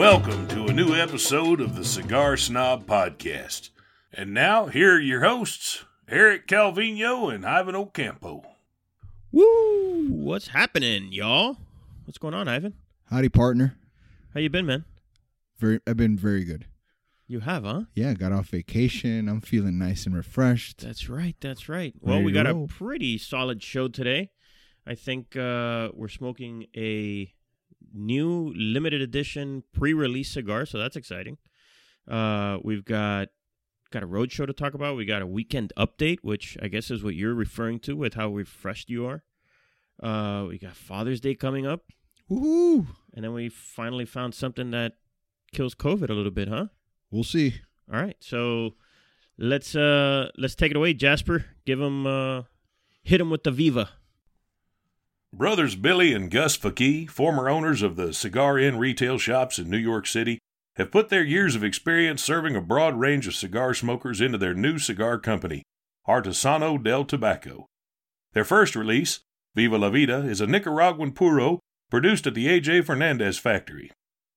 Welcome to a new episode of the Cigar Snob Podcast. And now, here are your hosts, Eric Calvino and Ivan Ocampo. Woo! What's happening, y'all? What's going on, Ivan? Howdy, partner. How you been, man? Very, I've been very good. You have, huh? Yeah, got off vacation. I'm feeling nice and refreshed. That's right. That's right. Well, Ready we to got a pretty solid show today. I think uh, we're smoking a new limited edition pre-release cigar, so that's exciting. Uh, we've got got a road show to talk about. We got a weekend update, which I guess is what you're referring to with how refreshed you are. Uh, we got Father's Day coming up, Woohoo! and then we finally found something that kills COVID a little bit, huh? We'll see. All right, so let's uh let's take it away, Jasper. Give him uh hit him with the Viva. Brothers Billy and Gus Fakih, former owners of the Cigar Inn retail shops in New York City, have put their years of experience serving a broad range of cigar smokers into their new cigar company, Artesano del Tabaco. Their first release, Viva La Vida, is a Nicaraguan puro produced at the A.J. Fernandez factory.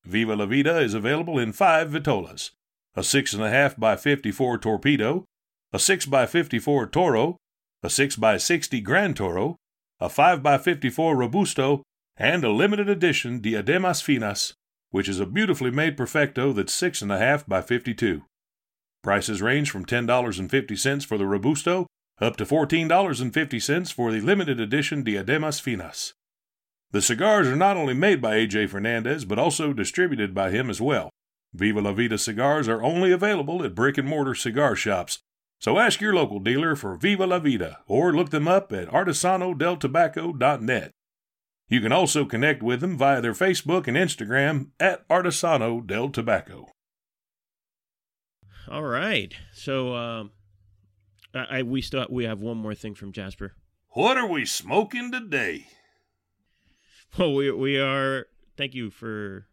Viva La Vida is available in five vitolas a 6.5 by 54 Torpedo, a 6 by 54 Toro, a 6 by 60 Grand Toro, a 5x54 Robusto, and a limited edition Diademas Finas, which is a beautifully made Perfecto that's 6.5 by 52. Prices range from $10.50 for the Robusto up to $14.50 for the limited edition Diademas Finas. The cigars are not only made by A.J. Fernandez, but also distributed by him as well. Viva La Vida cigars are only available at brick and mortar cigar shops, so ask your local dealer for Viva La Vida or look them up at artesanodeltobacco.net. You can also connect with them via their Facebook and Instagram at Artesano del Tabaco. All right. So um I, I we still we have one more thing from Jasper. What are we smoking today? Well, we we are thank you for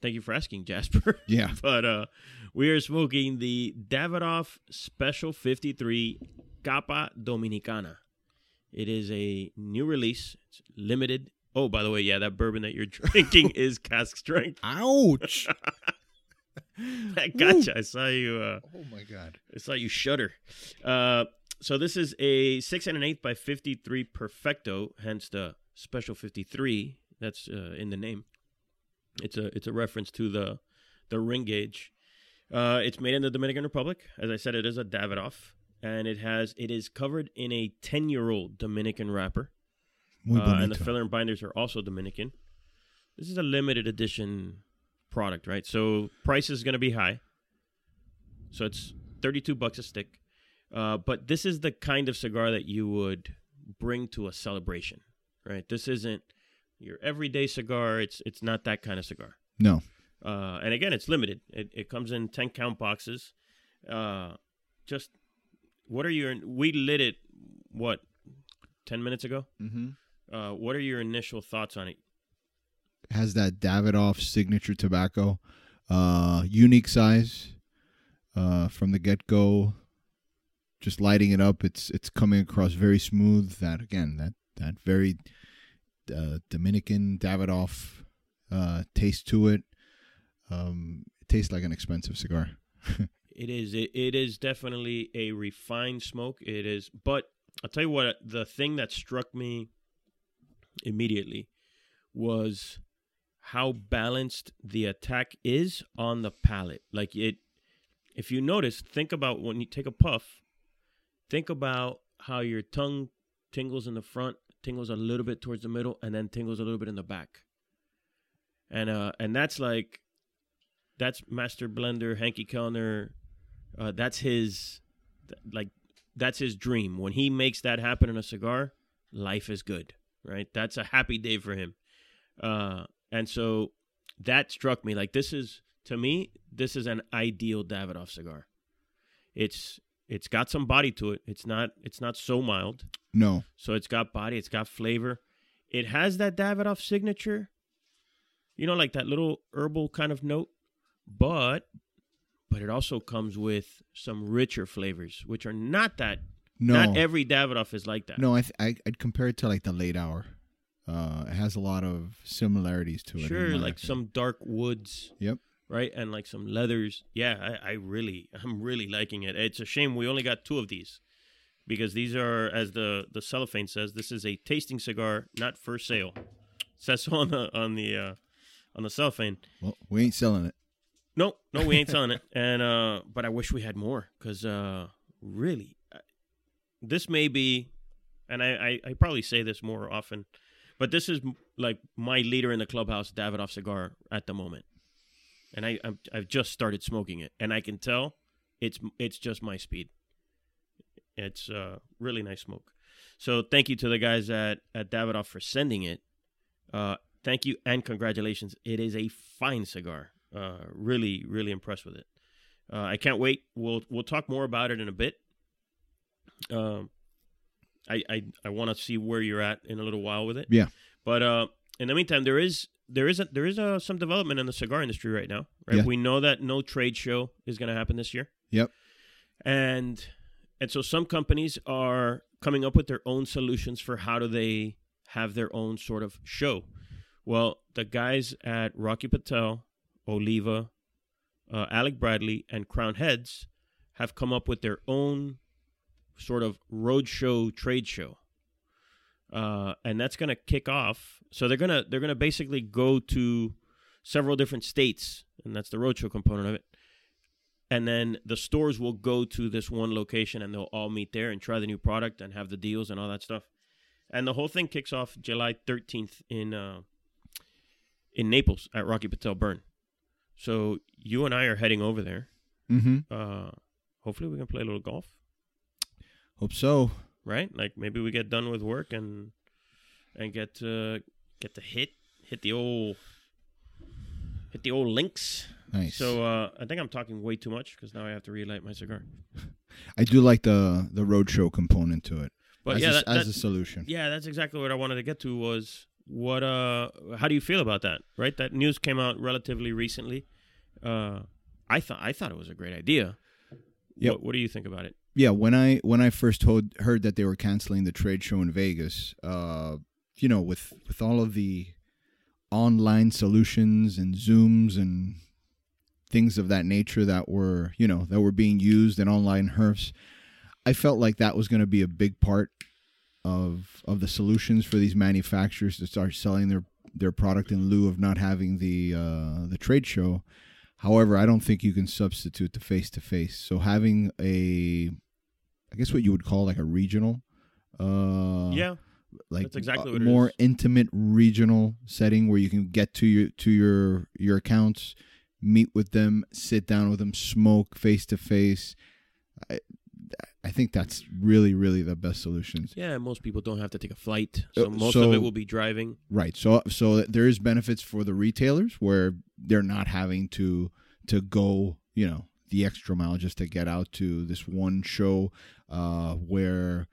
thank you for asking, Jasper. Yeah. but uh we are smoking the Davidoff Special 53 Capa Dominicana. It is a new release. It's limited. Oh, by the way, yeah, that bourbon that you're drinking is cask strength. Ouch! I gotcha. I saw you. Uh, oh my god. I saw you shudder. Uh, so this is a six and an eighth by fifty-three perfecto, hence the special fifty-three. That's uh, in the name. It's a it's a reference to the the ring gauge. Uh, it's made in the Dominican Republic. As I said, it is a Davidoff, and it has it is covered in a ten-year-old Dominican wrapper. Uh, and the filler and binders are also Dominican. This is a limited edition product, right? So price is going to be high. So it's 32 bucks a stick. Uh, but this is the kind of cigar that you would bring to a celebration, right? This isn't your everyday cigar. It's it's not that kind of cigar. No. Uh, and again, it's limited. It, it comes in 10 count boxes. Uh, just what are your we lit it what 10 minutes ago? Mm-hmm. Uh, what are your initial thoughts on it? Has that Davidoff signature tobacco, uh, unique size, uh, from the get go. Just lighting it up, it's it's coming across very smooth. That again, that that very uh, Dominican Davidoff uh, taste to it. Um, it tastes like an expensive cigar. It is. It, it is definitely a refined smoke. It is. But I'll tell you what. The thing that struck me immediately was how balanced the attack is on the palate. Like it. If you notice, think about when you take a puff. Think about how your tongue tingles in the front, tingles a little bit towards the middle, and then tingles a little bit in the back. And uh, and that's like that's master blender Henke Kelner. Uh, that's his th- like that's his dream. When he makes that happen in a cigar, life is good, right? That's a happy day for him. Uh, and so that struck me like this is to me this is an ideal Davidoff cigar. It's it's got some body to it. It's not it's not so mild. No. So it's got body, it's got flavor. It has that Davidoff signature. You know, like that little herbal kind of note, but but it also comes with some richer flavors, which are not that. No. Not every Davidoff is like that. No, I th- I I'd compare it to like the late hour. Uh, it has a lot of similarities to it. sure, like opinion. some dark woods. Yep. right? And like some leathers. Yeah, I, I really, I'm really liking it. It's a shame we only got two of these because these are, as the the cellophane says, this is a tasting cigar, not for sale. It says so on the on the uh, on the cellophane. Well, we ain't selling it. No, no, we ain't selling it. And uh, but I wish we had more because uh, really, uh, this may be, and I, I I probably say this more often, but this is like my leader in the clubhouse, Davidoff cigar at the moment, and I I'm, I've just started smoking it, and I can tell it's it's just my speed. It's uh really nice smoke. So thank you to the guys at at Davidoff for sending it. Uh, thank you and congratulations. It is a fine cigar. Uh, really, really impressed with it. Uh, I can't wait. We'll we'll talk more about it in a bit. Um, I I, I want to see where you're at in a little while with it. Yeah. But uh, in the meantime, there is there is a, there is a, some development in the cigar industry right now. Right. Yeah. We know that no trade show is going to happen this year. Yep. And and so some companies are coming up with their own solutions for how do they have their own sort of show. Well, the guys at Rocky Patel, Oliva, uh, Alec Bradley, and Crown Heads have come up with their own sort of roadshow trade show, uh, and that's going to kick off. So they're gonna they're gonna basically go to several different states, and that's the roadshow component of it. And then the stores will go to this one location, and they'll all meet there and try the new product and have the deals and all that stuff. And the whole thing kicks off July 13th in uh, in Naples at Rocky Patel Burn. So you and I are heading over there. Mm-hmm. Uh, hopefully, we can play a little golf, Hope so. right? Like maybe we get done with work and and get to get to hit hit the old hit the old links. Nice. So uh, I think I'm talking way too much because now I have to relight my cigar. I do like the the roadshow component to it But as, yeah, a, that, as that- a solution. yeah, that's exactly what I wanted to get to. Was what? Uh, how do you feel about that? Right, that news came out relatively recently. Uh, I thought I thought it was a great idea. yeah What, what do you think about it? Yeah, when I when I first heard heard that they were canceling the trade show in Vegas, uh, you know, with with all of the online solutions and Zooms and things of that nature that were you know that were being used in online herfs, I felt like that was going to be a big part of of the solutions for these manufacturers to start selling their their product in lieu of not having the uh, the trade show. However, I don't think you can substitute the face to face. So having a, I guess what you would call like a regional, uh, yeah, like that's exactly a what more is. intimate regional setting where you can get to your to your your accounts, meet with them, sit down with them, smoke face to face. I think that's really really the best solutions. yeah. Most people don't have to take a flight, so Uh, most of it will be driving. Right. So so there is benefits for the retailers where they're not having to to go, you know, the extra mile just to get out to this one show uh where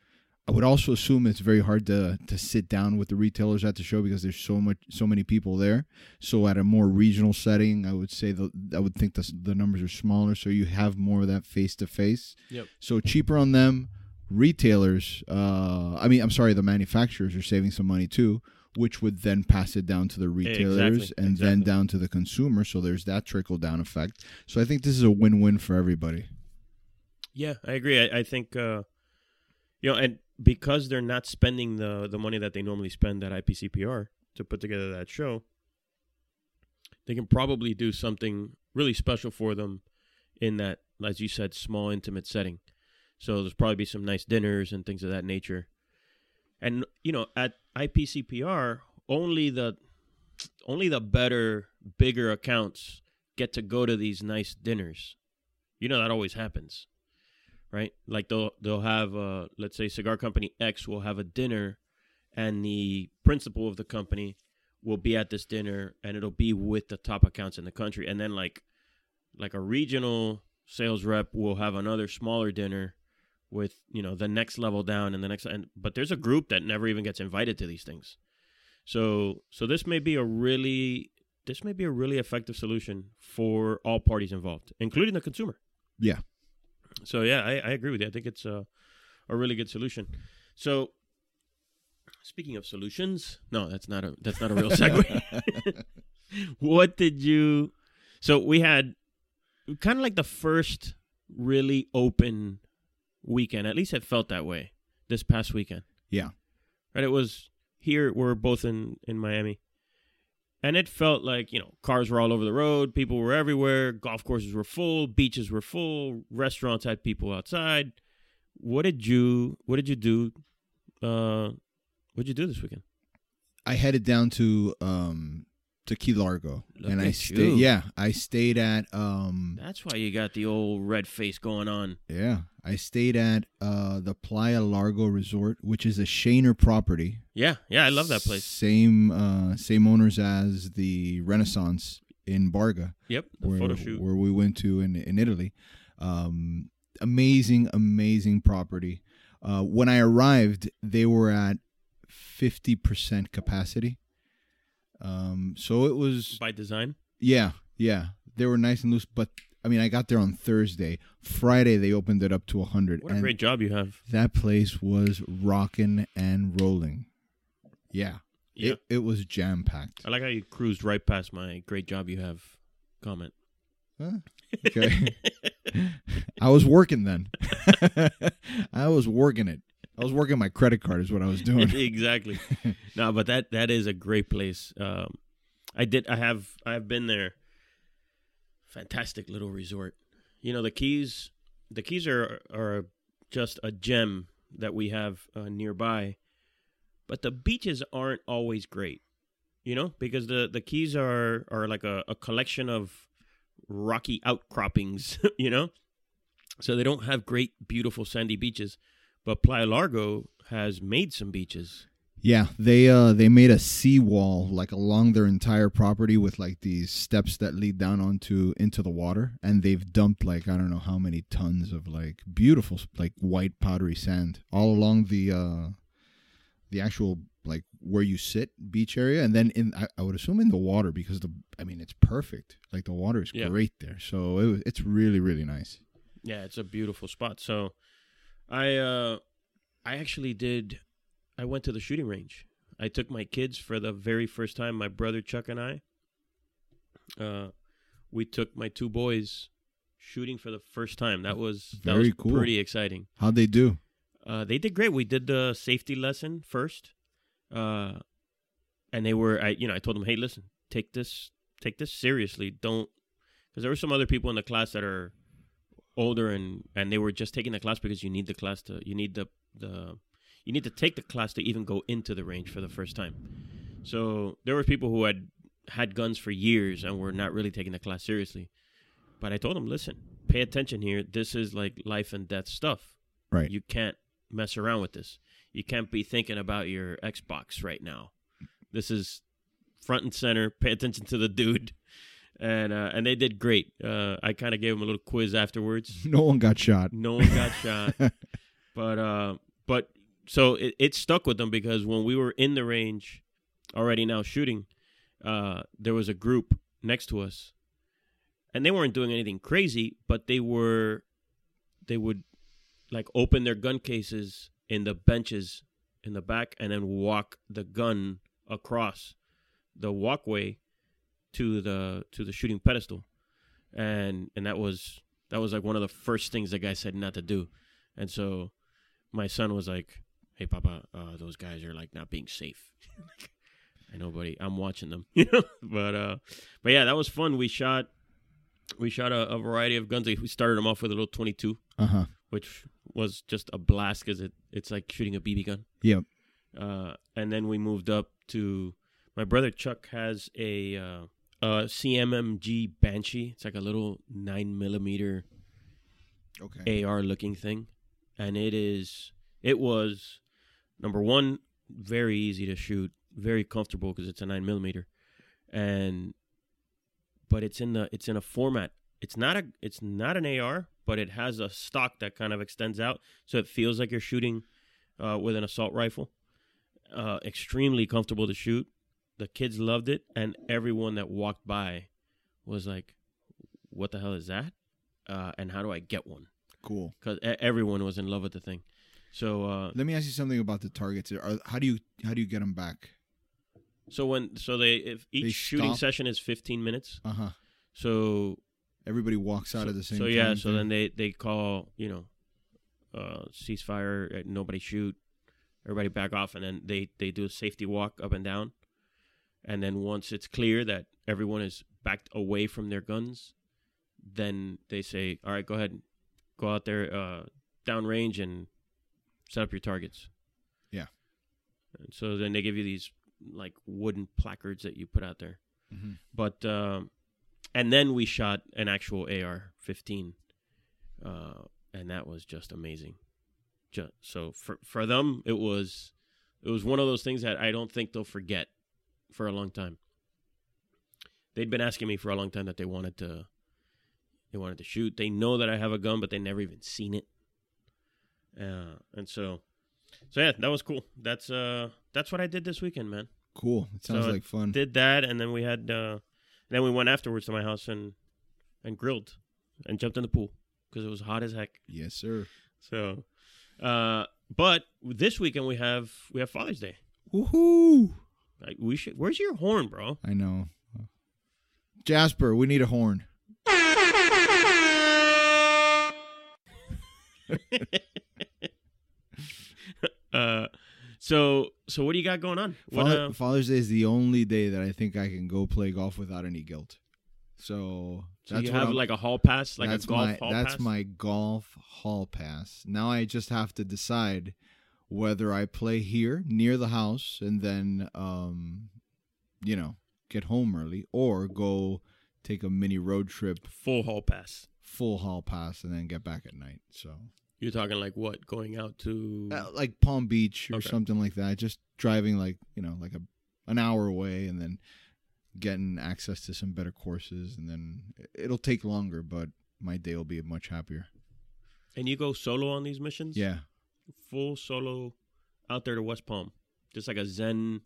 I would also assume it's very hard to to sit down with the retailers at the show because there's so much so many people there. So at a more regional setting, I would say the I would think the the numbers are smaller so you have more of that face to face. Yep. So cheaper on them. Retailers, uh, I mean, I'm sorry, the manufacturers are saving some money too, which would then pass it down to the retailers Exactly, and then down to the consumer. So there's that trickle down effect. So I think this is a win win for everybody. Yeah, I agree. I, I think uh, you know, and because they're not spending the the money that they normally spend at IPCPR to put together that show, they can probably do something really special for them in that, as you said, small intimate setting. So there's probably be some nice dinners and things of that nature. And you know, at IPCPR, only the only the better, bigger accounts get to go to these nice dinners. You know that always happens right? Like they'll they'll have uh let's say cigar company X will have a dinner and the principal of the company will be at this dinner and it'll be with the top accounts in the country and then like like a regional sales rep will have another smaller dinner with you know the next level down and the next and but there's a group that never even gets invited to these things so so this may be a really this may be a really effective solution for all parties involved including the consumer Yeah. So yeah, I, I agree with you. I think it's a, a really good solution. So speaking of solutions, no, that's not a that's not a real segue. what did you So we had kind of like the first really open weekend. At least it felt that way this past weekend. Yeah. Right. It was here. We're both in in Miami, and it felt like you know cars were all over the road, people were everywhere, golf courses were full, beaches were full, restaurants had people outside. What did you What did you do? Uh, what did you do this weekend? I headed down to um to Key Largo, Look and I stayed. Yeah, I stayed at um That's why you got the old red face going on. yeah I stayed at uh the Playa Largo Resort, which is a Shaner property. Yeah, yeah, I love that place. Same uh same owners as the Renaissance in Barga. Yep, the where, photo shoot. where we went to in in Italy. Um, amazing, amazing property. Uh, when I arrived, they were at fifty percent capacity. Um, so it was by design. yeah, yeah. They were nice and loose, but I mean, I got there on Thursday. Friday they opened it up to hundred, What a great job you have. that place was rocking and rolling. Yeah, Yeah, it, it was jam packed. I like how you cruised right past my great job you have comment. Okay. I was working then. I was working it. I was working my credit card is what I was doing. exactly. no, but that that is a great place. Um, I did. I have. I have been there. Fantastic little resort. You know the keys. The keys are are just a gem that we have uh, nearby, but the beaches aren't always great. You know because the the keys are are like a, a collection of rocky outcroppings. You know, so they don't have great beautiful sandy beaches. But Playa Largo has made some beaches. Yeah, they uh they made a seawall like along their entire property with like these steps that lead down onto into the water and they've dumped like I don't know how many tons of like beautiful like white powdery sand all along the uh the actual like where you sit beach area and then in I, I would assume in the water because the I mean it's perfect. Like the water is Yeah. great there. So it was, it's really really nice. Yeah, it's a beautiful spot. So I uh I actually did I went to the shooting range. I took my kids for the very first time, my brother Chuck and I. Uh we took my two boys shooting for the first time. That was that Very was cool. pretty exciting. How'd they do? Uh, they did great. We did the safety lesson first, uh, and they were, I, you know, I told them, hey, listen, take this, take this seriously. Don't, because there were some other people in the class that are older and and they were just taking the class because you need the class to, you need the the, you need to take the class to even go into the range for the first time. So there were people who had had guns for years and were not really taking the class seriously. But I told them, listen, pay attention here. This is like life and death stuff. Right. You can't mess around with this. You can't be thinking about your Xbox right now. This is front and center. Pay attention to the dude. And uh, and they did great. Uh, I kind of gave them a little quiz afterwards. No one got shot. No one got shot, but uh, but so it, it stuck with them because when we were in the range, already now shooting, uh, there was a group next to us, and they weren't doing anything crazy, but they were, they would, like open their gun cases in the benches in the back and then walk the gun across the walkway to the to the shooting pedestal, and and that was that was like one of the first things the guy said not to do, and so my son was like, "Hey, Papa, uh, those guys are like not being safe." I know, buddy. I'm watching them, you know. But uh, but yeah, that was fun. We shot we shot a, a variety of guns. We started them off with a little 22, Uh huh. which was just a blast because it it's like shooting a BB gun. Yep. Uh, and then we moved up to my brother Chuck has a uh, a CMMG Banshee. It's like a little nine millimeter Okay. AR looking thing, and it is it was number one very easy to shoot, very comfortable because it's a nine millimeter, and but it's in the it's in a format. It's not a it's not an AR, but it has a stock that kind of extends out, so it feels like you're shooting uh, with an assault rifle. Uh, extremely comfortable to shoot. The kids loved it, and everyone that walked by was like, "What the hell is that?" Uh, and how do I get one? Cool. because everyone was in love with the thing. So, uh, Let me ask you something about the targets. Are, how do you how do you get them back? so when so they if each They shooting stop? session is 15 minutes. Uh huh. So Everybody walks out so, at the same so yeah, so thing. then they they call you know, uh, ceasefire, uh, nobody shoot, everybody back off, and then they they do a safety walk up and down, and then once it's clear that everyone is backed away from their guns, then they say, all right, go ahead, go out there, uh, downrange and set up your targets. Yeah. And so then they give you these like wooden placards that you put out there. Mhm. But um, and then we shot an actual AR-15, uh, and that was just amazing. Just so for for them, it was it was one of those things that I don't think they'll forget for a long time. They'd been asking me for a long time that they wanted to they wanted to shoot. They know that I have a gun, but they never even seen it. Uh, and so, so yeah, that was cool. That's uh, that's what I did this weekend, man cool. It sounds So like fun. did that, and then we had uh, then we went afterwards to my house and and grilled and jumped in the pool because it was hot as heck. yes, sir. So, uh, but this weekend we have we have Father's Day. Woohoo! Like we should. Where's your horn, bro? I know. Jasper, we need a horn. Uh, so so what do you got going on? What, Father, uh, Father's Day is the only day that I think I can go play golf without any guilt. So, so that's you have I'm- like a hall pass, like a golf my hall that's pass. my golf hall pass. Now I just have to decide whether I play here near the house and then um you know, get home early or go take a mini road trip full hall pass. full hall pass and then get back at night. So, You're talking like what? Going out to uh, like Palm Beach or Okay. something like that. Just driving like, you know, like a an hour away and then getting access to some better courses and then it'll take longer, but my day will be much happier. and you go solo on these missions. Yeah. Full solo out there to West Palm. Just like a zen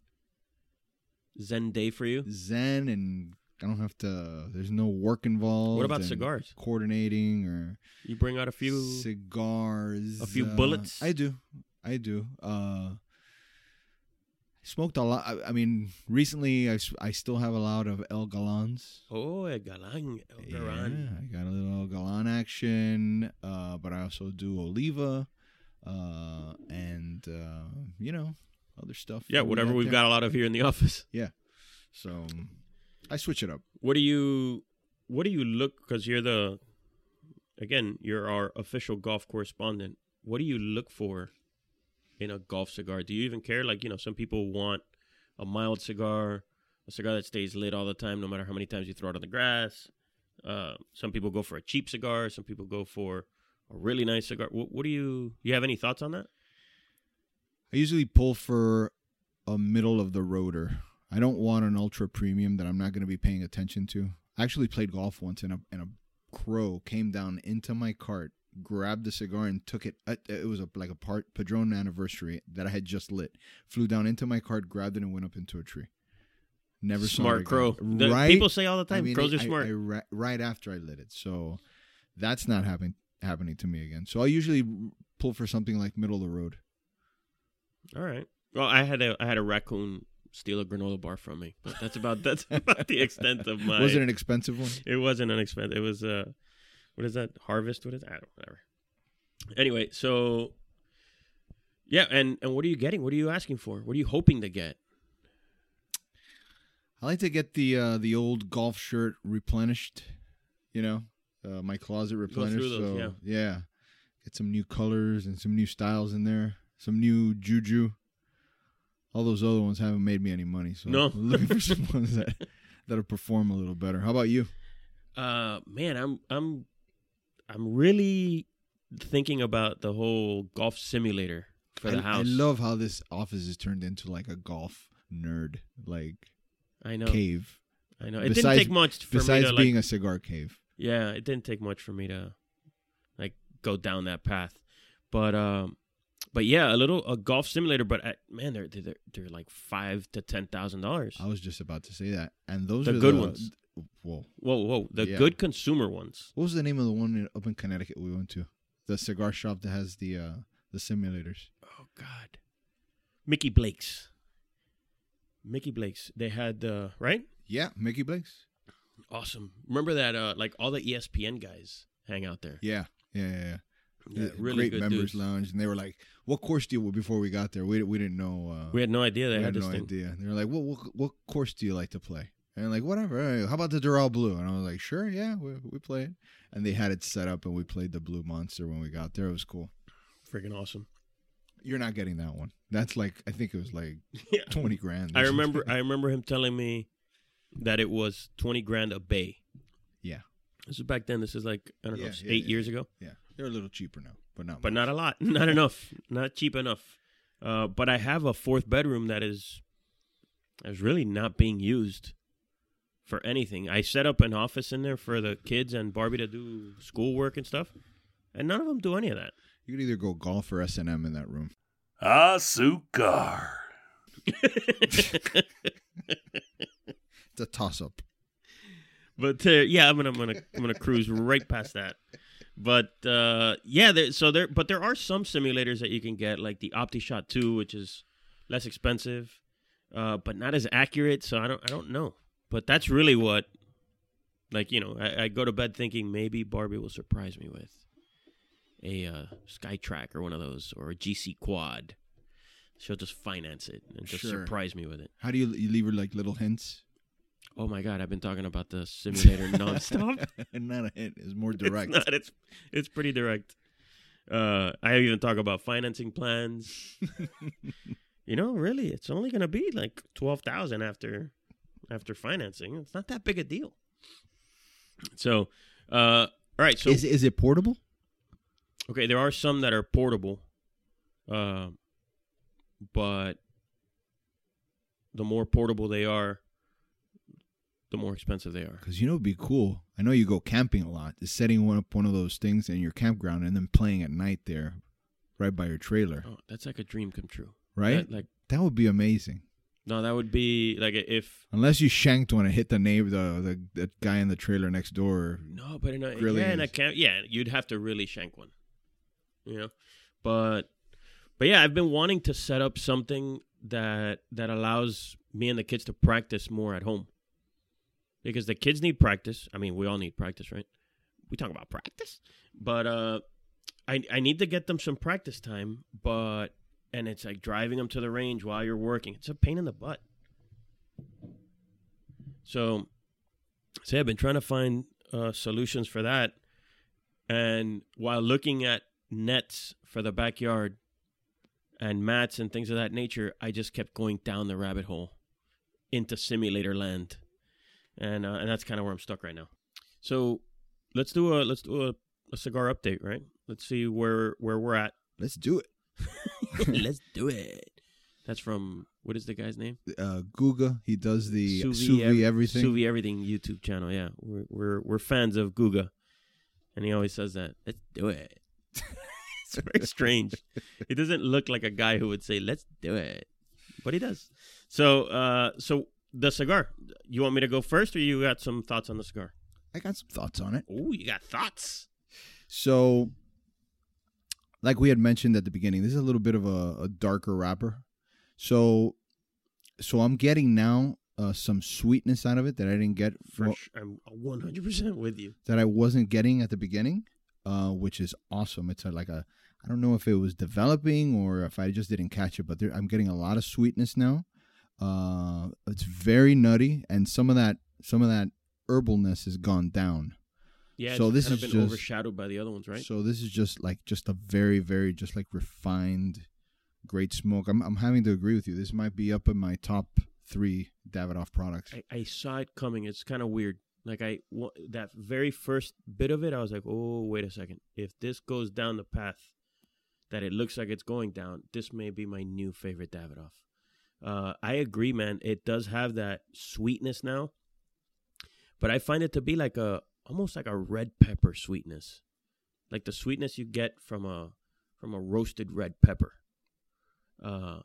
zen day for you. zen and I don't have to. There's no work involved. What about cigars? Coordinating or You bring out a few cigars. a few uh, bullets? I do. I do. Uh, I smoked a lot. I, I mean, recently I, I still have a lot of El Galans. Oh, El Galan, El Yeah, I got a little El Galan action, uh, but I also do Oliva, uh, and uh, you know other stuff. Yeah, that we whatever we've there. got a lot of here in the office. Yeah, so I switch it up. What do you what do you look cuz you're the again, you're our official golf correspondent. What do you look for in a golf cigar? Do you even care like, you know, some people want a mild cigar, a cigar that stays lit all the time no matter how many times you throw it on the grass. Uh, some people go for a cheap cigar, some people go for a really nice cigar. What, what do you you have any thoughts on that? I usually pull for a middle of the roader. I don't want an ultra premium that I'm not going to be paying attention to. I actually played golf once and a and a crow came down into my cart, grabbed the cigar and took it. uh, It was a, like a part Padron anniversary that I had just lit. Flew down into my cart, grabbed it, and went up into a tree. Never smart crow. Right? People say all the I time mean, crows I- are smart. I- I right after I lit it, so that's not happening happening to me again. So I usually pull for something like middle of the road. All right. Well, I had a I had a raccoon steal a granola bar from me, but that's about that's about the extent of my. Was it an expensive one? It wasn't an expensive. It was uh, what is that? Harvest? What is that? I don't whatever. Anyway, so yeah, and and what are you getting? What are you asking for? What are you hoping to get? I like to get the uh, the old golf shirt replenished. You know, uh, my closet replenished. those, so yeah. get some new colors and some new styles in there. Some new juju. All those other ones haven't made me any money, so No. I'm looking for some ones that that'll perform a little better. How about you? Uh, man, I'm I'm I'm really thinking about the whole golf simulator for the I, house. I love how this office is turned into like a golf nerd like I know. cave. I know. It Besides- didn't take much for me Besides to being like, a cigar cave. Yeah, it didn't take much for me to like go down that path. But um but yeah, a little a golf simulator, but uh, man, they're they're they're like five to ten thousand dollars. I was just about to say that. And those The are good the, ones. Whoa. Whoa, whoa, the Yeah. good consumer ones. What was the name of the one in, up in Connecticut we went to? The cigar shop that has the uh the simulators. Oh God, Mickey Blake's. Mickey Blake's. They had uh right. Yeah, Mickey Blake's. Awesome. Remember that? Uh, like all the ESPN guys hang out there. Yeah, yeah, yeah. yeah. Yeah, really great members dudes. lounge, and they were like, "What course do you?" Before we got there, we we didn't know. Uh, We had no idea they we had, had this no thing. idea. They were like, "What what what course do you like to play?" And like, "Whatever. How about the Doral Blue?" And I was like, "Sure, yeah, we we played." And they had it set up, and we played the Blue Monster when we got there. It was cool. Freaking awesome. You're not getting that one. That's like I think it was like Yeah. twenty grand. I remember. I remember him telling me that it was twenty grand a bay. Yeah. This is back then. This is like I don't know, Yeah, yeah, eight yeah, years ago. Yeah, they're a little cheaper now, but not. but much. not a lot, not enough, not cheap enough. Uh, but I have a fourth bedroom that is is really not being used for anything. I set up an office in there for the kids and Barbie to do schoolwork and stuff, and none of them do any of that. You could either go golf or S and M in that room. Asucar. It's a toss up. but uh, yeah, I'm gonna I'm gonna I'm gonna cruise right past that. But uh, yeah, there, so there but there are some simulators that you can get, like the OptiShot 2, which is less expensive, uh, but not as accurate. So I don't I don't know. But that's really what, like you know, I, I go to bed thinking maybe Barbie will surprise me with a uh, SkyTrak or one of those or a GC Quad. She'll just finance it and just Sure. surprise me with it. How do you you leave her like little hints? Oh my god, I've been talking about the simulator nonstop. not a hint. It's more It's direct. not. It's it's pretty direct. Uh, I even talk about financing plans. you know, really, it's only going to be like twelve thousand after after financing. It's not that big a deal. So, uh, all right. So, is is it portable? okay, there are some that are portable, uh, but the more portable they are, the more expensive they are. Because you know, it'd be cool. I know you go camping a lot. Is setting one up one of those things in your campground and then playing at night there, right by your trailer, Oh, that's like a dream come true, right? That- like, that would be amazing. no, that would be like if Unless you shanked one and hit the neighbor, the, the the guy in the trailer next door. No, but in a Grilling yeah, in a camp, yeah, you'd have to really shank one, you know. But but yeah, I've been wanting to set up something that that allows me and the kids to practice more at home because the kids need practice. I mean, we all need practice, right? We talk about practice, but uh, I I need to get them some practice time, but and it's like driving them to the range while you're working. It's a pain in the butt. So, so I've been trying to find uh, solutions for that, and while looking at nets for the backyard and mats and things of that nature, I just kept going down the rabbit hole into simulator land, and uh, and that's kind of where I'm stuck right now. So let's do a let's do a, a cigar update, right? Let's see where where we're at. Let's do it. let's do it. That's from what is the guy's name? Uh, Guga, he does the Sous sous vide vide everything. Sous vide everything YouTube channel. Yeah, we're we're we're fans of Guga, and he always says that. Let's do it. it's very strange. He doesn't look like a guy who would say "Let's do it," but he does. So, uh, so the cigar. You want me to go first, or you got some thoughts on the cigar? I got some thoughts on it. Oh, you got thoughts. So, like we had mentioned at the beginning, this is a little bit of a, a darker wrapper. So, so I'm getting now uh, some sweetness out of it that I didn't get For well, I'm 100 percent with you. that I wasn't getting at the beginning, uh, which is awesome. It's a, like a I don't know if it was developing or if I just didn't catch it, but there, I'm getting a lot of sweetness now. Uh, it's very nutty, and some of that some of that herbalness has gone down. Yeah. So it's this of been just- overshadowed by the other ones, right? So this is just like just a very very just like refined, great smoke. I'm I'm having to agree with you. This might be up in my top three Davidoff products. I, I saw it coming. It's kind of weird. Like I that very first bit of it, I was like, "Oh, wait a second. If this goes down the path that it looks like it's going down, this may be my new favorite Davidoff." Uh, I agree, man. It does have that sweetness now, but I find it to be like a almost like a red pepper sweetness, like the sweetness you get from a from a roasted red pepper. Uh,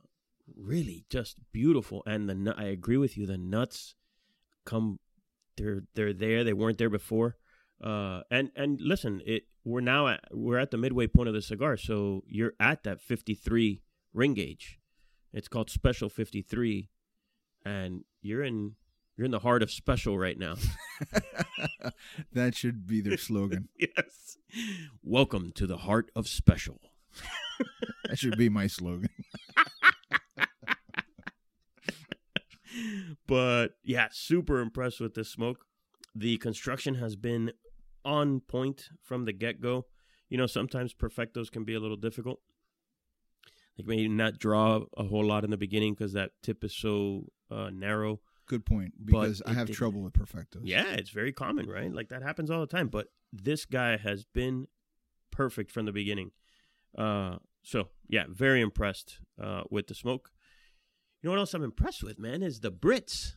really, just beautiful. And the I agree with you. The nuts come, they're they're there. They weren't there before. Uh, and and listen, it we're now at we're at the midway point of the cigar, so you're at that 53 ring gauge. It's called Special 53, and you're in You're in the heart of special right now. that should be their slogan. yes. Welcome to the heart of special. That should be my slogan. but yeah, super impressed with this smoke. The construction has been on point from the get go. You know, sometimes perfectos can be a little difficult. Like maybe not draw a whole lot in the beginning because that tip is so uh, narrow. Good point. But Because I have didn't- trouble with perfectos. Yeah, it's very common, right? Like that happens all the time. But this guy has been perfect from the beginning. Uh, so yeah, very impressed uh, with the smoke. You know what else I'm impressed with, man, is the Brits.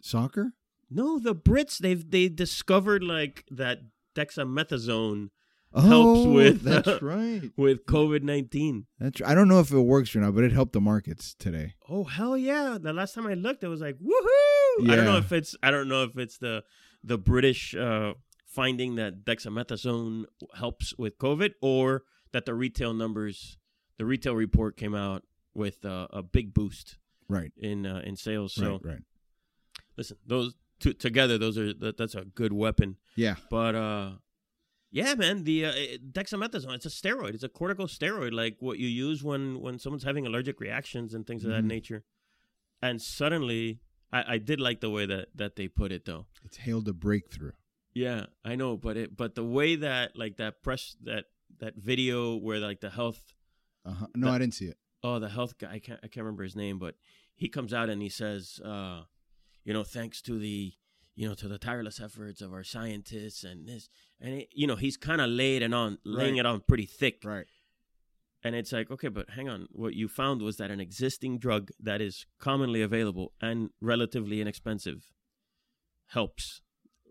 Soccer? No, the Brits they've they discovered like that dexamethasone Oh, Helps with- That's right. with COVID nineteen. That's. I don't know if it works or not, but it helped the markets today. Oh hell yeah! The last time I looked, it was like woohoo! I don't know if it's I don't know if it's the the British uh, finding that dexamethasone helps with COVID or that the retail numbers, the retail report came out with uh, a big boost Right. in uh, in sales. So right. Right. listen, those two together, those are that, that's a good weapon. Yeah. But uh yeah, man, the uh, dexamethasone, it's a steroid. It's a corticosteroid like what you use when when someone's having allergic reactions and things of that Mhm. nature. And suddenly I, I did like the way that that they put it though. It's hailed a breakthrough. Yeah, I know, but it but the way that like that press that that video where like the health Uh-huh. No, That- I didn't see it. oh the health guy I can't I can't remember his name, but he comes out and he says, uh, you know, thanks to the you know to the tireless efforts of our scientists and this and it, you know he's kind of laid it on laying Right. it on pretty thick, Right. and it's like okay, but hang on, what you found was that an existing drug that is commonly available and relatively inexpensive helps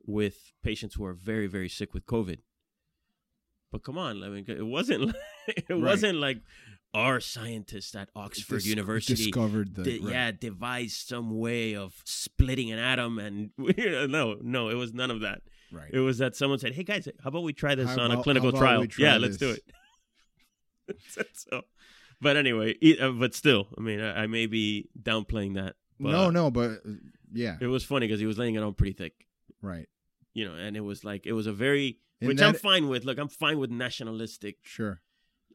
with patients who are very very sick with COVID. But come on, I mean, it wasn't it Right. wasn't like our scientists at Oxford Dis- University discovered the. di- right. yeah devised some way of splitting an atom and no no it was none of that Right. it was that someone said hey guys how about we try this How on a clinical trial yeah let's do it so but anyway uh, but still i mean I, I may be downplaying that but no, no, but uh, yeah. it was funny because he was laying it on pretty thick Right. you know and it was like it was a very And which i'm fine with look i'm fine with nationalistic Sure.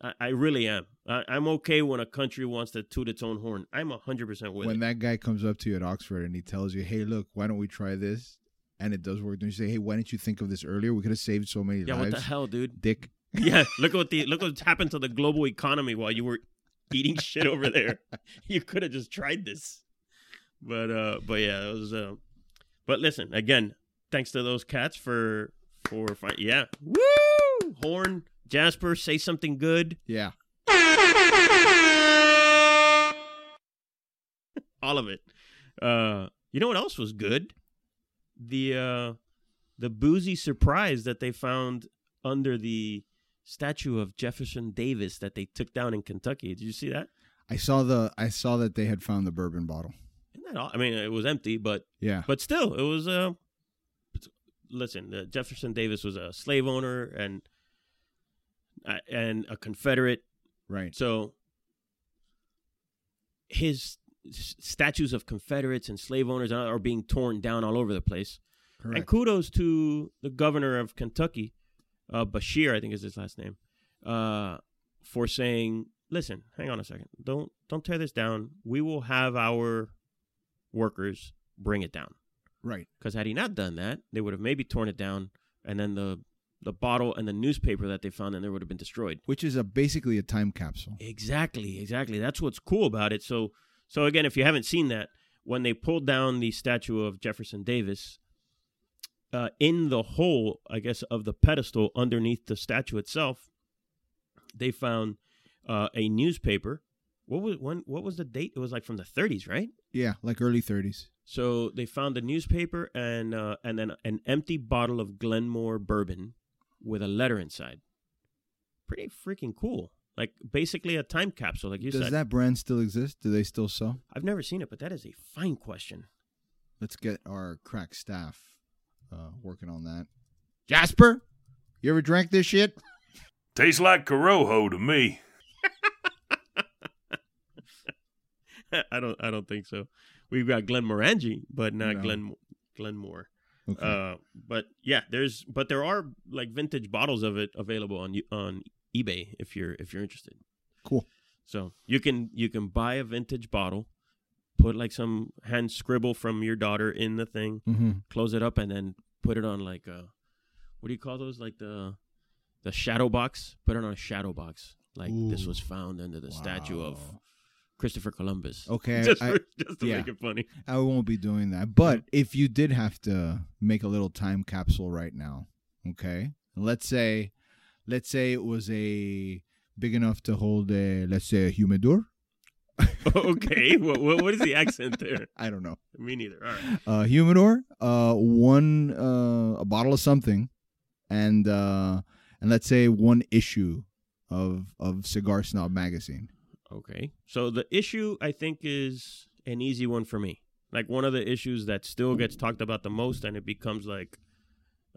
I, I really am. I, I'm okay when a country wants to toot its own horn. I'm hundred percent with when it. that guy comes up to you at Oxford and he tells you, "Hey, look, why don't we try this?" and it does work, don't you say, "Hey, why didn't you think of this earlier? We could have saved so many Yeah, lives." what the hell, dude? Dick. Yeah, look at what the look what's happened to the global economy while you were eating shit over there. You could have just tried this. But uh but yeah, it was uh but listen, again, thanks to those cats for for fi- yeah. Woo! Horn, Jasper, say something good. Yeah. All of it. Uh you know what else was good? The uh the boozy surprise that they found under the statue of Jefferson Davis that they took down in Kentucky. Did you see that? I saw the. I saw that they had found the bourbon bottle. Isn't that? I mean, it was empty, but Yeah. but still, it was Uh, listen, uh, Jefferson Davis was a slave owner and and a Confederate. Right. So his statues of Confederates and slave owners are being torn down all over the place. And kudos to the governor of Kentucky, uh, Beshear, I think is his last name, uh, for saying, "Listen, hang on a second. Don't don't tear this down. We will have our workers bring it down." Right. Because had he not done that, they would have maybe torn it down, and then the the bottle and the newspaper that they found in there would have been destroyed. Which is a basically a time capsule. Exactly, exactly. That's what's cool about it. So, so again, if you haven't seen that, when they pulled down the statue of Jefferson Davis, uh, in the hole, I guess, of the pedestal underneath the statue itself, they found uh, a newspaper. What was when? What was the date? It was like from the 30s, right? Yeah, like early 30s. So they found a newspaper and uh, and then an empty bottle of Glenmore bourbon with a letter inside. Pretty freaking cool. Like basically a time capsule, like you Does said. that brand still exist? Do they still sell? I've never seen it, but that is a fine question. Let's get our crack staff uh, working on that. Jasper, you ever drank this shit? Tastes like Corojo to me. I don't I don't think so. we've got Glenmorangie, but not No. Glen Glenmore. Okay. Uh, but yeah, there's but there are like vintage bottles of it available on on eBay if you're if you're interested. cool. So you can you can buy a vintage bottle, put like some hand scribble from your daughter in the thing, Mm-hmm. close it up, and then put it on like a what do you call those? Like the the shadow box. Put it on a shadow box. Like this was found under the statue of Wow. Christopher Columbus. Okay, just I- for, just to yeah. make it funny. I won't be doing that. But if you did have to make a little time capsule right now, okay? Let's say let's say it was a big enough to hold a let's say a humidor. okay, what, what what is the accent there? I don't know. Me neither. All right. Uh humidor, uh one uh a bottle of something and uh and let's say one issue of of Cigar Snob magazine. Okay. So the issue I think is an easy one for me. Like one of the issues that still gets talked about the most and it becomes like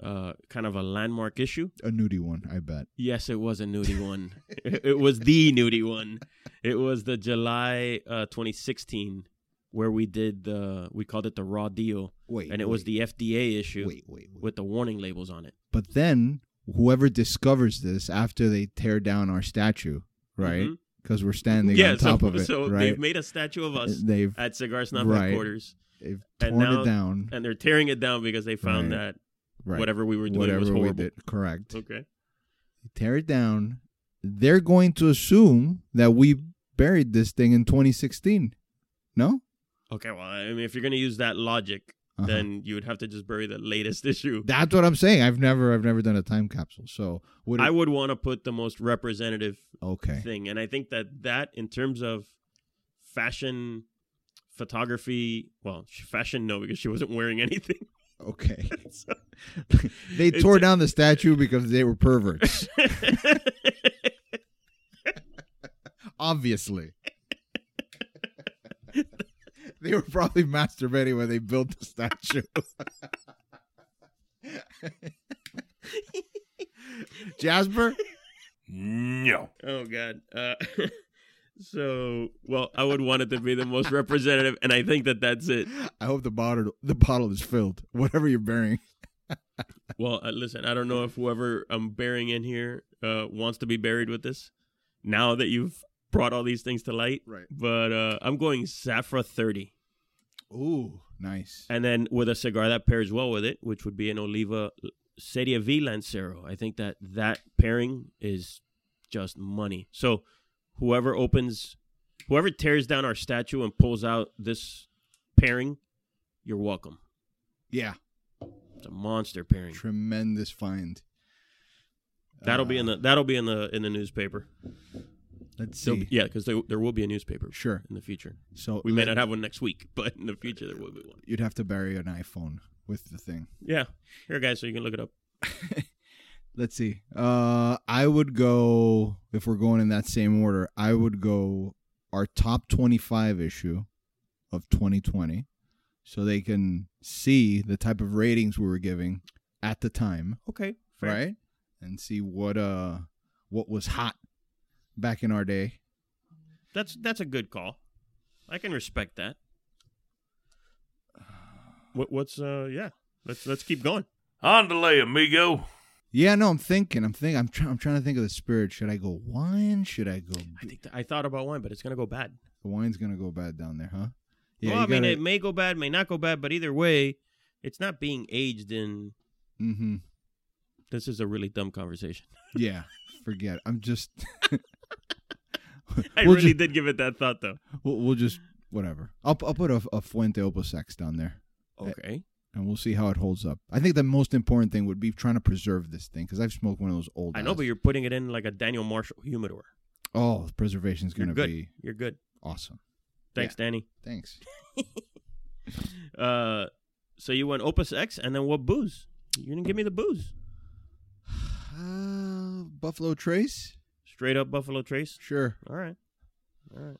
uh kind of a landmark issue. A nudie one, I bet. Yes, it was a nudie one. it, was the nudie one. It was the July uh 2016 where we did the we called it the raw deal Wait. and it was the FDA issue wait, wait, wait. with the warning labels on it. But then whoever discovers this after they tear down our statue, right? Mhm. Because we're standing Yeah, on top so, of it, so right? they've made a statue of us They've at Cigar Snob Right. headquarters they've torn now- it down. and they're tearing it down because they found Right. that Right. whatever we were doing Whatever was we horrible. correct. Okay. Tear it down. They're going to assume that we buried this thing in 2016. No? Okay, well, I mean, if you're gonna use that logic, Uh-huh. then you would have to just bury the latest issue. that's what I'm saying. I've never, I've never done a time capsule. So would it, I would want to put the most representative okay. thing, and I think that that, in terms of fashion photography, well, fashion no, because she wasn't wearing anything. Okay. So- They tore down the statue because they were perverts. Obviously. they were probably masturbating when they built the statue. Jasper? No. oh God. Uh, so, well, I would want it to be the most representative, and I think that that's it. I hope the bottle the bottle is filled. Whatever you're bearing. Well, uh, listen, I don't know if whoever I'm burying in here uh, wants to be buried with this. Now that you've brought all these things to light, Right. but uh, I'm going Zafra 30, Ooh, nice. and then with a cigar that pairs well with it, which would be an Oliva Serie V Lancero. I think that that pairing is just money. So whoever opens, whoever tears down our statue and pulls out this pairing, you're welcome. Yeah. It's a monster pairing. Tremendous find. That'll be in Uh, the that'll be in the in the newspaper. Let's see. be- yeah, because there, there will be a newspaper Sure. in the future. So We may not have one next week, but in the future there will be one. you'd have to bury an iPhone with the thing. Yeah, here, guys, so you can look it up. Let's see. Uh, I would go if we're going in that same order. I would go our top twenty-five issue of 2020, so they can see the type of ratings we were giving at the time, Okay, right? And see what uh what was hot back in our day. That's that's a good call. I can respect that. What what's uh yeah? Let's let's keep going. On delay, amigo. Yeah, no, I'm thinking. I'm thinking. I'm trying. I'm trying to think of the spirit. Should I go wine? Should I go? I think that, I thought about wine, but it's gonna go bad. The wine's gonna go bad down there, huh? well, I mean, gotta- it may go bad, may not go bad, but either way, it's not being aged in. Mm-hmm. This is a really dumb conversation. Yeah, forget. I'm just. I We'll really ju- did give it that thought, though. We'll, we'll just whatever. I'll I'll put a, a Fuente Opus X down there, Okay. and we'll see how it holds up. I think the most important thing would be trying to preserve this thing because I've smoked one of those old. I know, ass- but you're putting it in like a Daniel Marshall humidor. oh, preservation's You're gonna good. be You're good. awesome. Thanks, Danny. Thanks. Uh, so you went Opus X, and then what booze? You didn't give me the booze. Uh, Buffalo Trace. Straight up Buffalo Trace. Sure. All right. All right.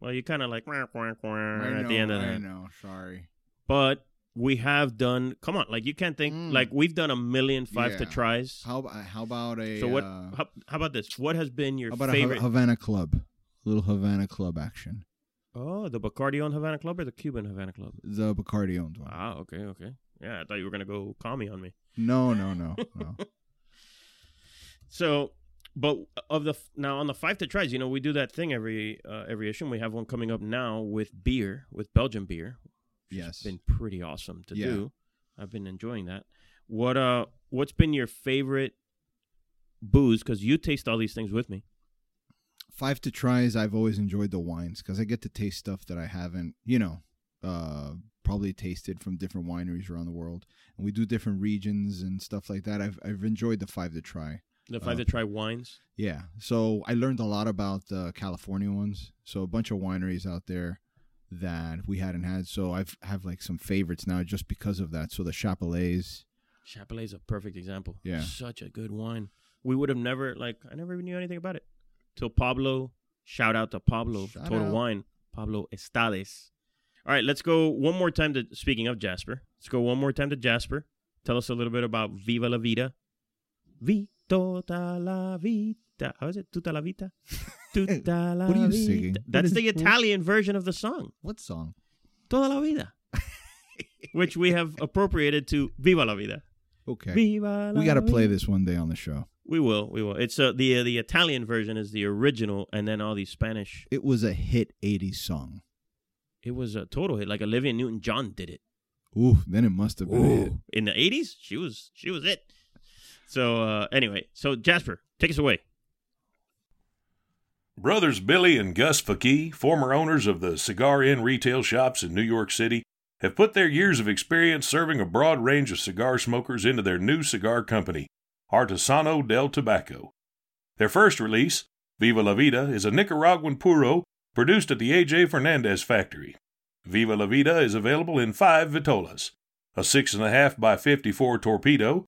Well, you kind of like wah, wah, wah, I at know, the end of that. I know. Sorry. But we have done. Come on, like you can't think. Mm. Like we've done a million five to tries. How about how about a so what? uh, how, how about this? What has been your about favorite? a Havana Club? A little Havana Club action. Oh, the Bacardi owned Havana Club or the Cuban Havana Club? The Bacardi owned one. Ah, okay, okay. Yeah, I thought you were gonna go call me on me. No, no, no, no. So, but of the now on the five to tries, you know, we do that thing every uh, every issue. and We have one coming up now with beer, with Belgian beer. Yes. been pretty awesome to Yeah. do. I've been enjoying that. What uh, what's been your favorite booze? Because you taste all these things with me. Five to tries. I've always enjoyed the wines because I get to taste stuff that I haven't, you know, uh, probably tasted from different wineries around the world, and we do different regions and stuff like that. I've I've enjoyed the five to try. The five Uh, to try wines. Yeah. So I learned a lot about the California ones. So a bunch of wineries out there that we hadn't had. So I've have like some favorites now just because of that. So the Chappellets. Chappellet is a perfect example. Yeah. such a good wine. We would have never like I never even knew anything about it till Pablo. Shout out to Pablo Shout Total out. Wine. Pablo Estades. All right, let's go one more time to speaking of Jasper. Let's go one more time to Jasper. Tell us a little bit about Viva la Vida. Vi tota la vita. How is it? Tutta la vita? Tutta la What are you vita. singing? That's is- the Italian version of the song. What song? Toda la vida. Which we have appropriated to Viva la Vida. Okay. Viva la we got to play this one day on the show. We will. We will. It's uh, the uh, the Italian version is the original, and then all these Spanish. It was a hit 80s song. It was a total hit. Like Olivia Newton John did it. Ooh, then it must have been it. in the eighties. She was she was it. So uh, anyway, so Jasper, take us away. Brothers Billy and Gus Fakih, former owners of the Cigar Inn retail shops in New York City, have put their years of experience serving a broad range of cigar smokers into their new cigar company, Artesano del Tabaco. Their first release, Viva la Vida, is a Nicaraguan puro produced at the A.J. Fernandez factory. Viva la Vida is available in five vitolas a 6.5 by 54 Torpedo,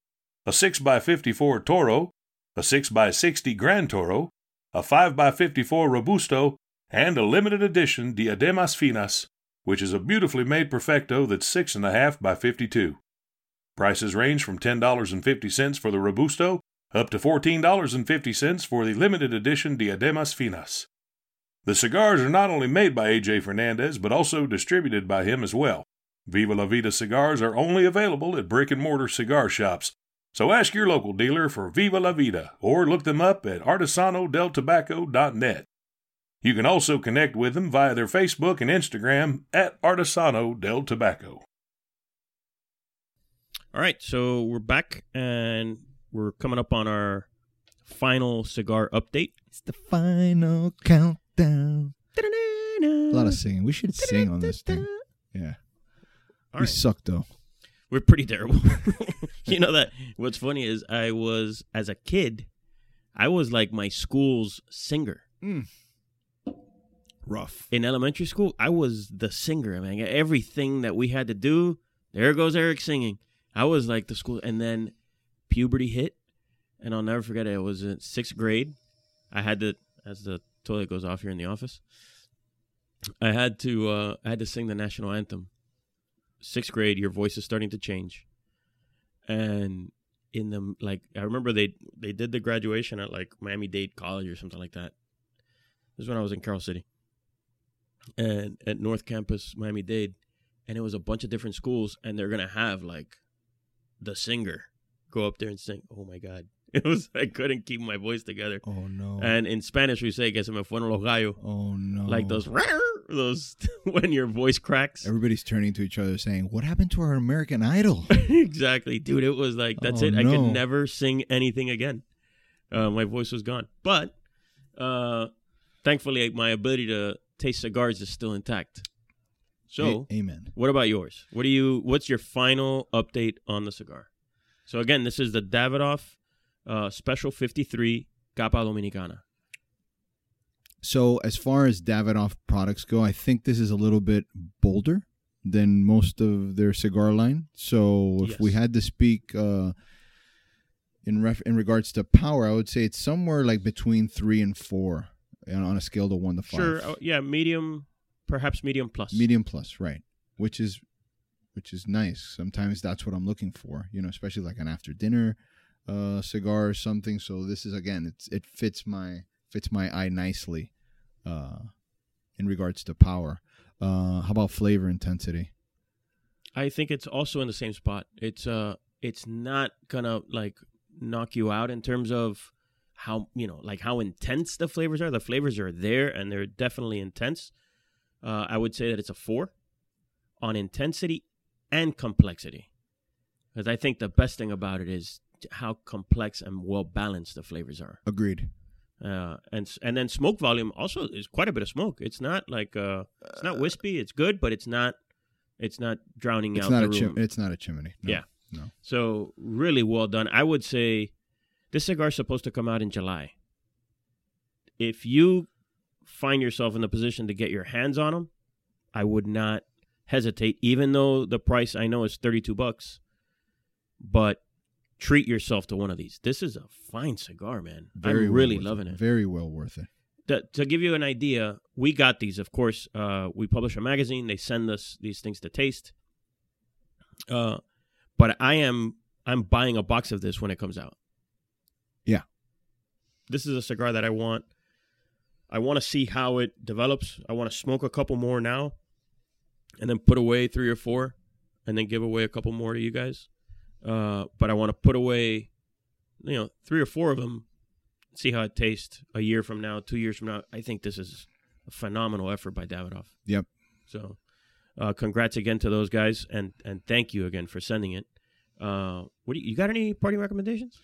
a 6 by 54 Toro, a 6 by 60 Grand Toro, a 5x54 Robusto, and a limited edition Diademas Finas, which is a beautifully made Perfecto that's 6.5 by 52. Prices range from $10.50 for the Robusto up to $14.50 for the limited edition Diademas Finas. The cigars are not only made by A.J. Fernandez, but also distributed by him as well. Viva La Vida cigars are only available at brick and mortar cigar shops, so ask your local dealer for Viva La Vida or look them up at artesanodeltabaco.net. You can also connect with them via their Facebook and Instagram at Artesano del Tabaco. All right, so we're back and we're coming up on our final cigar update. It's the final countdown. A lot of singing. We should sing on this thing. Yeah. All we right. suck though. We're pretty terrible. you know that what's funny is I was as a kid, I was like my school's singer. Rough. in elementary school, I was the singer. I mean, everything that we had to do, there goes Eric singing. I was like the school, and then puberty hit, and I'll never forget it. It was in sixth grade. I had to, as the toilet goes off here in the office, I had to, uh, I had to sing the national anthem. Sixth grade, your voice is starting to change, and in the like, I remember they they did the graduation at like Miami Dade College or something like that. This is when I was in Carol City and at North Campus, Miami Dade, and it was a bunch of different schools, and they're gonna have like the singer go up there and sing. Oh my god, it was I couldn't keep my voice together. Oh no. And in Spanish, we say "que se me fueron los gallos," oh no. like those those when your voice cracks. Everybody's turning to each other saying, "What happened to our American Idol?" exactly, dude. It was like that's Oh, it. I could never sing anything again. Uh, my voice was gone, but uh, thankfully, my ability to taste cigars is still intact. So. A- amen. What about yours? What do you? What's your final update on the cigar? So again, this is the Davidoff uh, Special Fifty Three Capa Dominicana. So as far as Davidoff products go, I think this is a little bit bolder than most of their cigar line. So if we had to speak uh, in ref- in regards to power, I would say it's somewhere like between three and four, and on a scale of one to five. Sure, uh, yeah, medium, perhaps medium plus. medium plus, right? Which is which is nice. Sometimes that's what I'm looking for, you know, especially like an after dinner uh, cigar or something. So this is again, it's it fits my fits my eye nicely. Uh, in regards to power. Uh, how about flavor intensity? I think it's also in the same spot. It's uh it's not gonna like knock you out in terms of how you know like how intense the flavors are. The flavors are there and they're definitely intense. Uh, I would say that it's a four on intensity and complexity, because I think the best thing about it is how complex and well balanced the flavors are. Agreed. Uh, and and then smoke volume also is quite a bit of smoke. It's not like uh, it's not wispy. It's good, but it's not it's not drowning It's out not the a room. chim- It's not a chimney. No. Yeah. No. So really well done. I would say this cigar is supposed to come out in July. If you find yourself in the position to get your hands on them, I would not hesitate, even though the price I know is thirty-two bucks. But treat yourself to one of these. This is a fine cigar, man. Very I'm really worth loving it. it. Very well worth it. To, to give you an idea, we got these. Of course, uh, we publish a magazine. They send us these things to taste. Uh, but I am I'm buying a box of this when it comes out. Yeah. This is a cigar that I want. I want to see how it develops. I want to smoke a couple more now, and then put away three or four, and then give away a couple more to you guys. Uh, but I want to put away, you know, three or four of them, see how it tastes a year from now, two years from now. I think this is a phenomenal effort by Davidoff. Yep. So, uh, congrats again to those guys, and and thank you again for sending it. Uh, what do you, you got? Any party recommendations?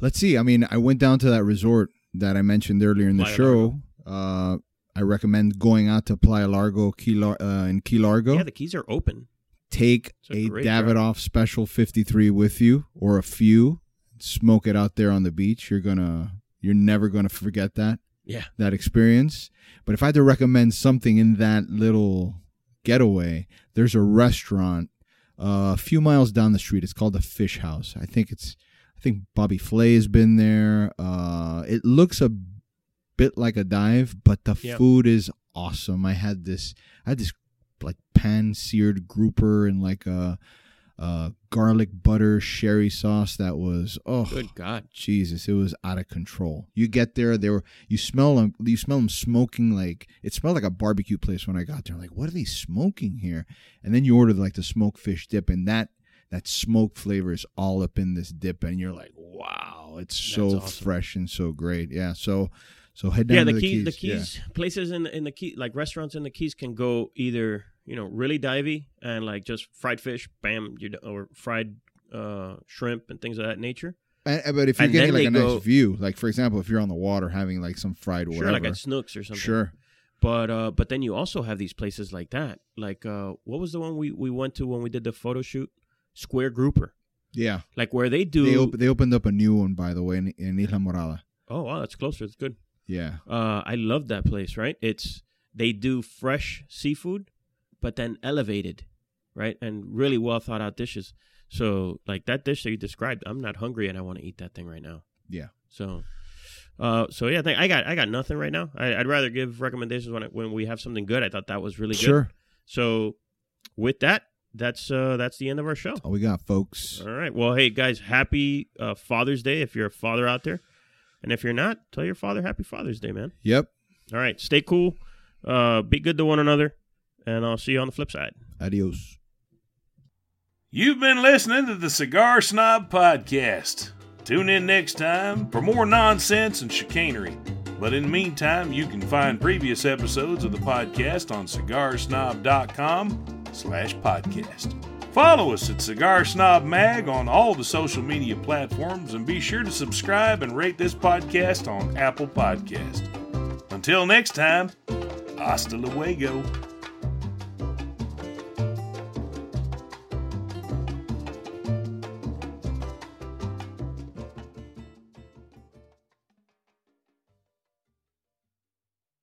Let's see. I mean, I went down to that resort that I mentioned earlier in the Playa show. Uh, I recommend going out to Playa Largo, Key Lar- uh, in Key Largo. Yeah, the keys are open. Take a a Davidoff Special 53 with you, or a few. Smoke it out there on the beach. You're gonna, you're never gonna forget that Yeah, that experience. But if I had to recommend something in that little getaway, there's a restaurant uh, a few miles down the street. It's called the Fish House. I think it's I think Bobby Flay has been there. Uh, it looks a bit like a dive, but the Yep. food is awesome. I had this I had this like pan seared grouper and like a, a garlic butter sherry sauce that was oh good God. Jesus, it was out of control. You get there, they were you smell them, you smell them smoking like it smelled like a barbecue place when I got there. I'm like, what are they smoking here? And then you order like the smoked fish dip, and that that smoke flavor is all up in this dip, and you're like, wow, it's so awesome. fresh and so great. Yeah, so so head down Yeah, to the, the keys, the Yeah. keys, places in in the key, like restaurants in the keys, can go either you know really divey and like just fried fish, bam, you or fried uh, shrimp and things of that nature. And- but if you're and getting like a they nice view, like for example, if you're on the water having like some fried Sure, whatever, like at Snooks or something. sure, But uh, but then you also have these places like that. Like uh, what was the one we, we went to when we did the photo shoot? Square Grouper. yeah. Like where they do. They op- they opened up a new one by the way in, in Islamorada. oh wow, that's closer. It's good. Yeah. Uh, I love that place. Right? It's they do fresh seafood, but then elevated, right? And really well thought out dishes. So like that dish that you described, I'm not hungry and I want to eat that thing right now. Yeah. So, uh, so yeah, I think I got I got nothing right now. I, I'd rather give recommendations when I, when we have something good. I thought that was really good. Sure. So, with that, that's uh that's the end of our show. All we got, folks. All right. Well, hey guys, happy uh, Father's Day if you're a father out there, and if you're not, tell your father Happy Father's Day, man. Yep. All right. Stay cool. Uh, be good to one another, and I'll see you on the flip side. Adios. You've been listening to the Cigar Snob Podcast. Tune in next time for more nonsense and chicanery. But in the meantime, you can find previous episodes of the podcast on cigarsnob.com slash podcast. Follow us at Cigar Snob Mag on all the social media platforms and be sure to subscribe and rate this podcast on Apple Podcast. Until next time, hasta luego.